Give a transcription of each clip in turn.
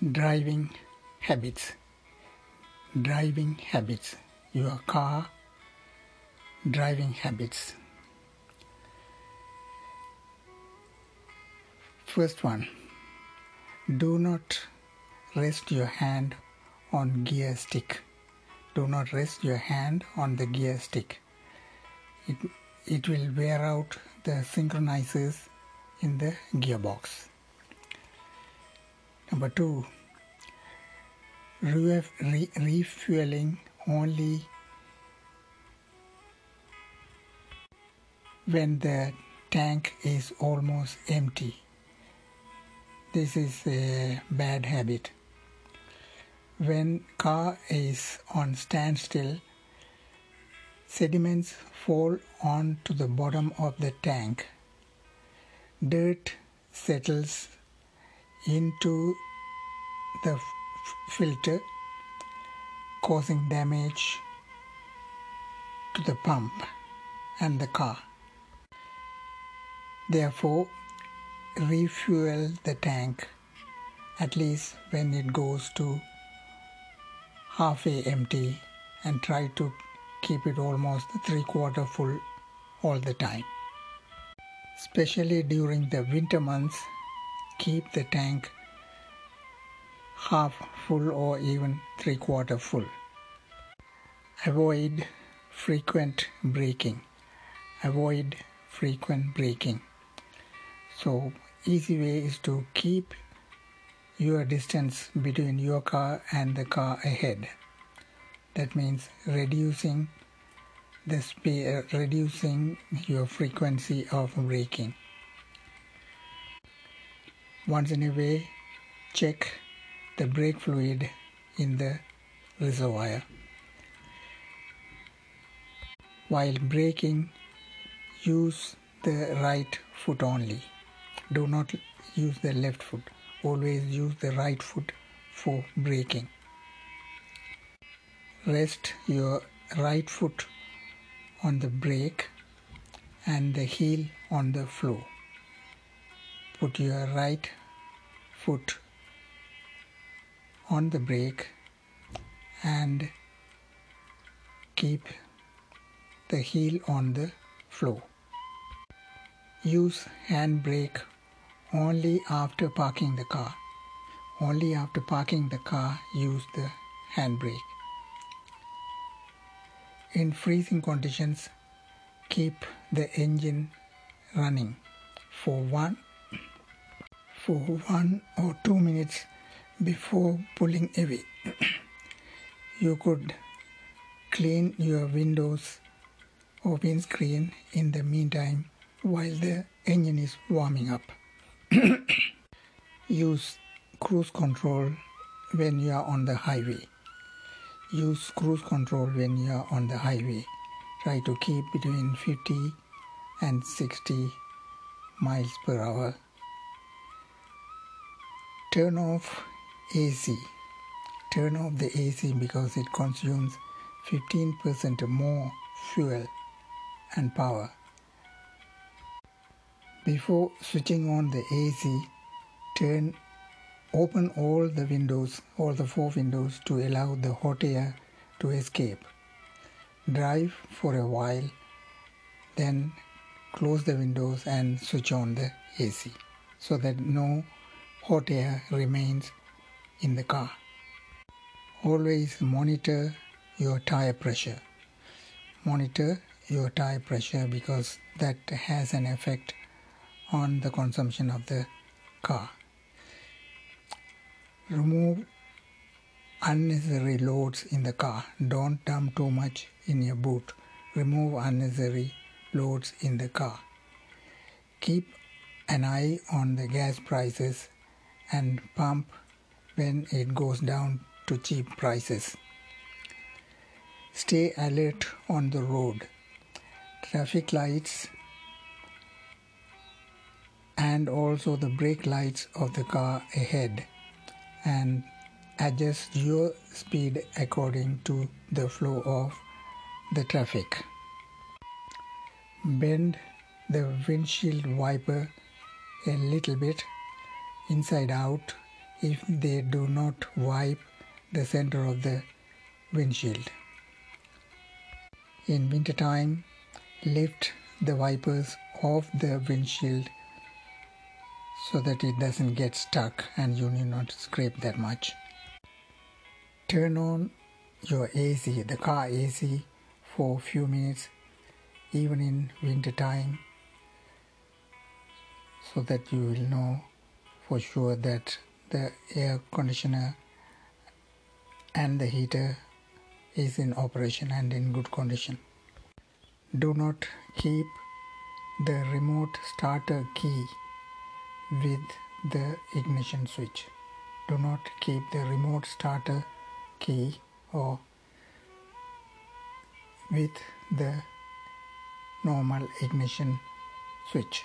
driving habits. Driving habits. Your car. Driving habits. First one. Do not rest your hand on gear stick. Do not rest your hand on the gear stick. It, it will wear out the synchronizers in the gearbox Number two, re- re- refueling only when the tank is almost empty. This is a bad habit. When car is on standstill, sediments fall onto the bottom of the tank. Dirt settles into the filter, causing damage to the pump and the car. Therefore, refuel the tank at least when it goes to halfway empty and try to keep it almost three quarter full all the time. Especially during the winter months, keep the tank half full or even three quarter full. Avoid frequent braking. Avoid frequent braking. So easy way is to keep your distance between your car and the car ahead. That means reducing the speed, reducing your frequency of braking. Once in a way, check the brake fluid in the reservoir. While braking, use the right foot only. Do not use the left foot. Always use the right foot for braking. Rest your right foot on the brake and the heel on the floor. Put your right foot on the brake and keep the heel on the floor. Use handbrake only after parking the car. Only after parking the car, use the handbrake. In freezing conditions, keep the engine running for one for one or two minutes before pulling away. you could clean your windows or windscreen in the meantime while the engine is warming up. Use cruise control when you are on the highway. Use cruise control when you are on the highway. Try to keep between 50 and 60 miles per hour. Turn off AC. Turn off the AC because it consumes 15% more fuel and power. Before switching on the AC, turn open all the windows, all the four windows to allow the hot air to escape. Drive for a while, then close the windows and switch on the AC so that no hot air remains in the car. Always monitor your tire pressure. Monitor your tire pressure because that has an effect on the consumption of the car. Remove unnecessary loads in the car. Don't dump too much in your boot. Remove unnecessary loads in the car. Keep an eye on the gas prices and pump when it goes down to cheap prices. Stay alert on the road. Traffic lights and also the brake lights of the car ahead and adjust your speed according to the flow of the traffic. Bend the windshield wiper a little bit inside out if they do not wipe the center of the windshield. In winter time, lift the wipers off the windshield so that it doesn't get stuck and you need not scrape that much. Turn on your AC, the car AC, for a few minutes, even in winter time, so that you will know for sure that the air conditioner and the heater is in operation and in good condition. Do not keep the remote starter key with the ignition switch. Do not keep the remote starter key or with the normal ignition switch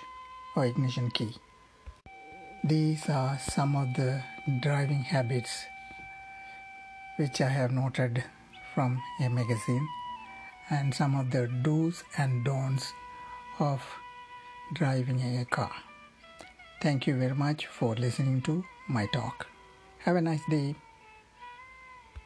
or ignition key. These are some of the driving habits which I have noted from a magazine and some of the do's and don'ts of driving a car. Thank you very much for listening to my talk. Have a nice day.